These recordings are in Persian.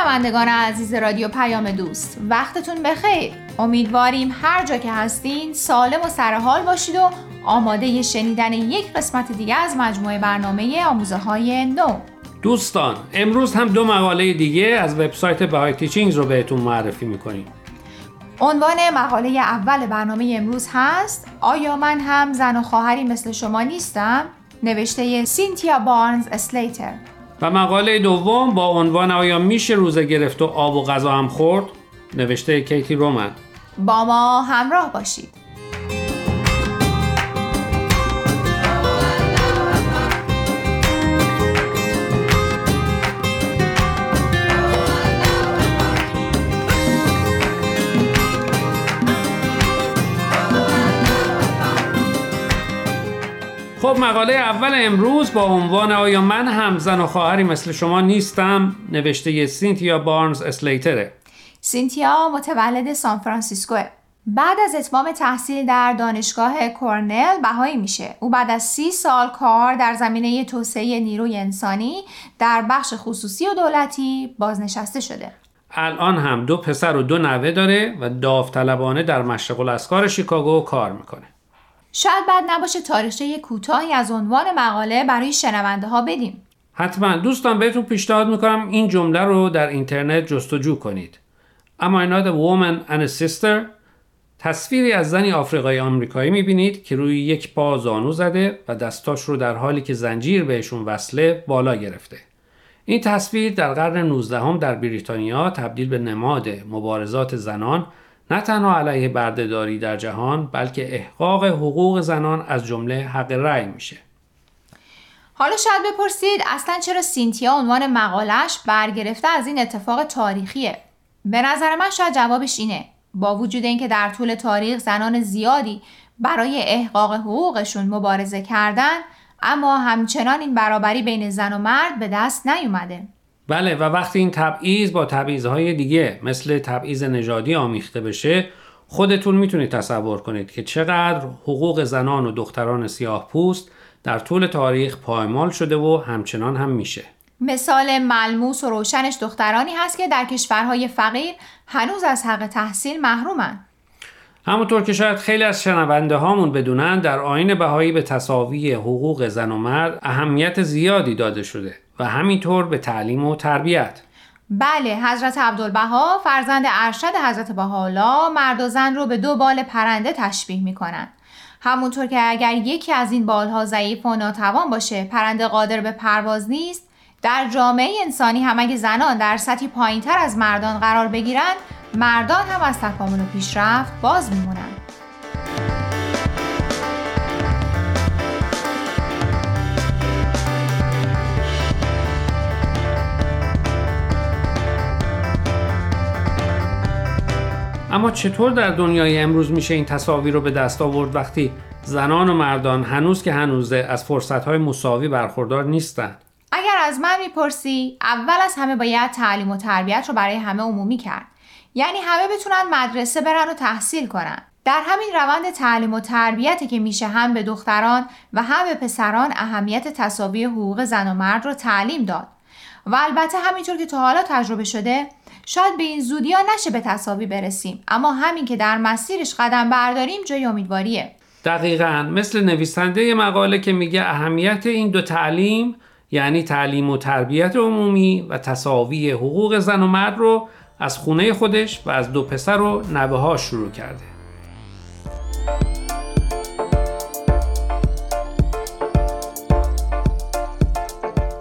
شنوندگان عزیز رادیو پیام دوست وقتتون بخیر. امیدواریم هر جا که هستین سالم و سرحال باشید و آماده شنیدن یک قسمت دیگه از مجموعه برنامه آموزه های نو. دوستان امروز هم دو مقاله دیگه از وبسایت بهای تیچینگز رو بهتون معرفی می‌کنیم. عنوان مقاله اول برنامه امروز هست آیا من هم زن و خواهری مثل شما نیستم؟ نوشته سینتیا بارنز اسلیتر. و مقاله دوم با عنوان آیا میشه روزه گرفت و آب و غذا هم خورد؟ نوشته کیتی رومن با ما همراه باشید خب مقاله اول امروز با عنوان آیا من هم زن و خواهری مثل شما نیستم؟ نوشته سینتیا بارنز اسلیتره. سینتیا متولد سان فرانسیسکو بعد از اتمام تحصیل در دانشگاه کورنل بهایی میشه. او بعد از سی سال کار در زمینه توسعه نیروی انسانی در بخش خصوصی و دولتی بازنشسته شده. الان هم دو پسر و دو نوه داره و داوطلبانه در مشرق الاذکار شیکاگو کار می‌کنه. شاید بعد نباشه تاریخچه کوتاهی از عنوان مقاله برای شنونده ها بدیم. حتما. دوستان بهتون پیشنهاد می‌کنم این جمله رو در اینترنت جستجو کنید. اما not a woman and a sister? تصویری از زنی آفریقایی آمریکایی می‌بینید که روی یک پا زانو زده و دستاش رو در حالی که زنجیر بهشون وصله بالا گرفته. این تصویر در قرن 19 هم در بریتانیا تبدیل به نماد مبارزات زنان نه تنها علیه بردهداری در جهان بلکه احقاق حقوق زنان از جمله حق رأی میشه. حالا شاید بپرسید اصلا چرا سینتیا عنوان مقالش برگرفته از این اتفاق تاریخیه؟ به نظر من شاید جوابش اینه. با وجود اینکه در طول تاریخ زنان زیادی برای احقاق حقوقشون مبارزه کردن اما همچنان این برابری بین زن و مرد به دست نیومده. بله و وقتی این تبعیض با تبعیضهای دیگه مثل تبعیض نژادی آمیخته بشه خودتون می‌تونید تصور کنید که چقدر حقوق زنان و دختران سیاه پوست در طول تاریخ پایمال شده و همچنان هم میشه. مثال ملموس و روشنش دخترانی هست که در کشورهای فقیر هنوز از حق تحصیل محرومن. همونطور که شاید خیلی از شنونده هامون بدونن در آین بهایی به تصاوی حقوق زن و مرد اهمیت زیادی داده شده. و همینطور به تعلیم و تربیت. بله حضرت عبدالبها فرزند ارشد حضرت بهاءالله مرد و زن رو به دو بال پرنده تشبیه می‌کنن. همونطور که اگر یکی از این بالها ضعیف و ناتوان باشه پرنده قادر به پرواز نیست در جامعه انسانی هم اگه زنان در سطحی پایینتر از مردان قرار بگیرن مردان هم از تکامل و پیشرفت باز میمونن. اما چطور در دنیای امروز میشه این تصاویر رو به دست آورد وقتی زنان و مردان هنوز که هنوزه از فرصتهای مساوی برخوردار نیستند؟ اگر از من می‌پرسی اول از همه باید تعلیم و تربیت رو برای همه عمومی کرد. یعنی همه بتونن مدرسه برن و تحصیل کنن. در همین روند تعلیم و تربیتی که میشه هم به دختران و هم به پسران اهمیت تصاوی حقوق زن و مرد رو تعلیم داد. و البته همینطور که تا حالا تجربه شده شاید به این زودی ها نشه به تصاوی برسیم. اما همین که در مسیرش قدم برداریم جای امیدواریه. دقیقا. مثل نویسنده مقاله که میگه اهمیت این دو تعلیم یعنی تعلیم و تربیت عمومی و تصاوی حقوق زن و مرد رو از خونه خودش و از دو پسر و نوه ها شروع کرده.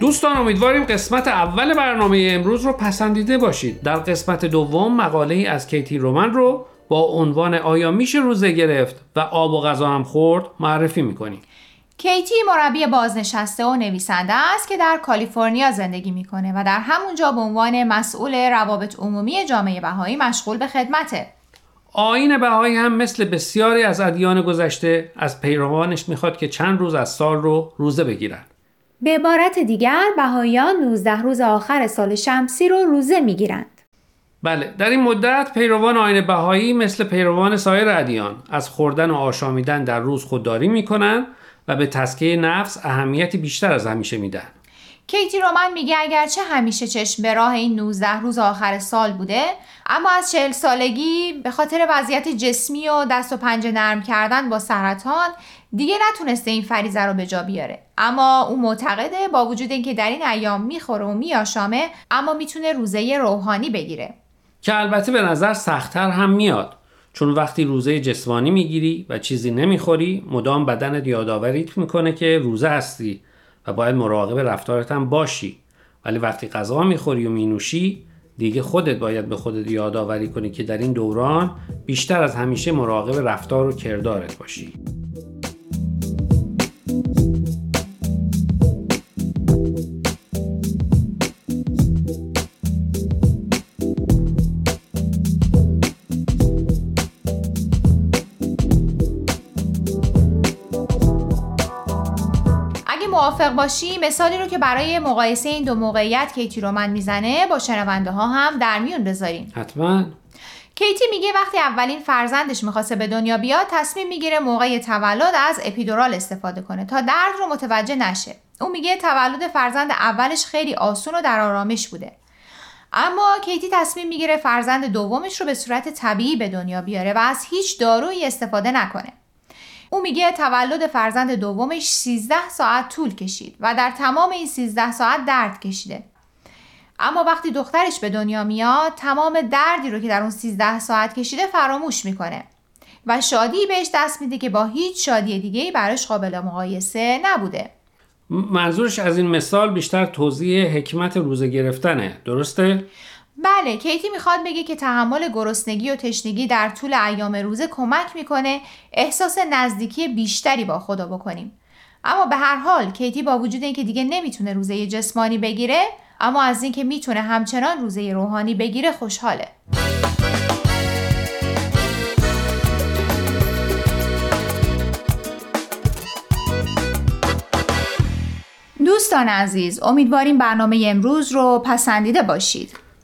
دوستان امیدواریم قسمت اول برنامه امروز رو پسندیده باشید در قسمت دوم مقاله ای از کیتی رومن رو با عنوان آیا میشه روزه گرفت و آب و غذا هم خورد معرفی می‌کنیم کیتی مربی بازنشسته و نویسنده است که در کالیفرنیا زندگی می‌کنه و در همونجا به عنوان مسئول روابط عمومی جامعه بهایی مشغول به خدمته. آین بهایی هم مثل بسیاری از ادیان گذشته از پیروانش می‌خواد که چند روز از سال رو روزه بگیرن. به عبارت دیگر بهاییان 19 روز آخر سال شمسی رو روزه می‌گیرند. بله در این مدت پیروان آین بهایی مثل پیروان سایر ادیان از خوردن و آشامیدن در روز خودداری می‌کنن و به تسکیه نفس اهمیتی بیشتر از همیشه میدن. کیتی رومن میگه اگرچه همیشه چشم به راه این 19 روز آخر سال بوده اما از چهل سالگی به خاطر وضعیت جسمی و دست و پنجه نرم کردن با سرطان دیگه نتونسته این فریزه رو به جا بیاره. اما او معتقده با وجود اینکه در این ایام می‌خوره و میآشامه اما می‌تونه روزه روحانی بگیره. که البته به نظر سختتر هم میاد چون وقتی روزه جسمانی می‌گیری و چیزی نمی‌خوری مدام بدنت یادآوریت می‌کنه که روزه هستی. و باید مراقب رفتارت هم باشی. ولی وقتی غذا می‌خوری و مینوشی دیگه خودت باید به خودت یادآوری کنی که در این دوران بیشتر از همیشه مراقب رفتار و کردارت باشی. موافق باشی مثالی رو که برای مقایسه این دو موقعیت کیتی رومن می‌زنه با شنونده ها هم در میون بذاریم. حتما. کیتی میگه وقتی اولین فرزندش می‌خواسته به دنیا بیاد تصمیم می‌گیره موقع تولد از اپیدورال استفاده کنه تا درد رو متوجه نشه. او میگه تولد فرزند اولش خیلی آسون و در آرامش بوده. اما کیتی تصمیم می‌گیره فرزند دومش رو به صورت طبیعی به دنیا بیاره و از هیچ دارویی استفاده نکنه. او میگه تولد فرزند دومش 13 ساعت طول کشید و در تمام این 13 ساعت درد کشیده. اما وقتی دخترش به دنیا میاد تمام دردی رو که در اون 13 ساعت کشیده فراموش می‌کنه و شادی بهش دست میده که با هیچ شادی دیگه براش قابل مقایسه نبوده. منظورش از این مثال بیشتر توضیح حکمت روزه گرفتنه درسته؟ بله کیتی می‌خواد بگه که تحمل گرسنگی و تشنگی در طول ایام روزه کمک می‌کنه احساس نزدیکی بیشتری با خدا بکنیم. اما به هر حال کیتی با وجود اینکه دیگه نمی‌تونه روزه جسمانی بگیره اما از اینکه می‌تونه همچنان روزه روحانی بگیره خوشحاله. دوستان عزیز امیدواریم برنامه امروز رو پسندیده باشید.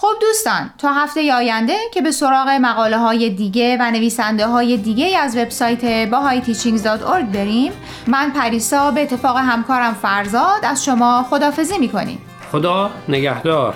خب دوستان تا هفته آینده که به سراغ مقاله های دیگه و نویسنده های دیگه از وبسایت bahayteachings.org بریم من پریسا به اتفاق همکارم فرزاد از شما خدافزی می‌کنیم. خدا نگهدار.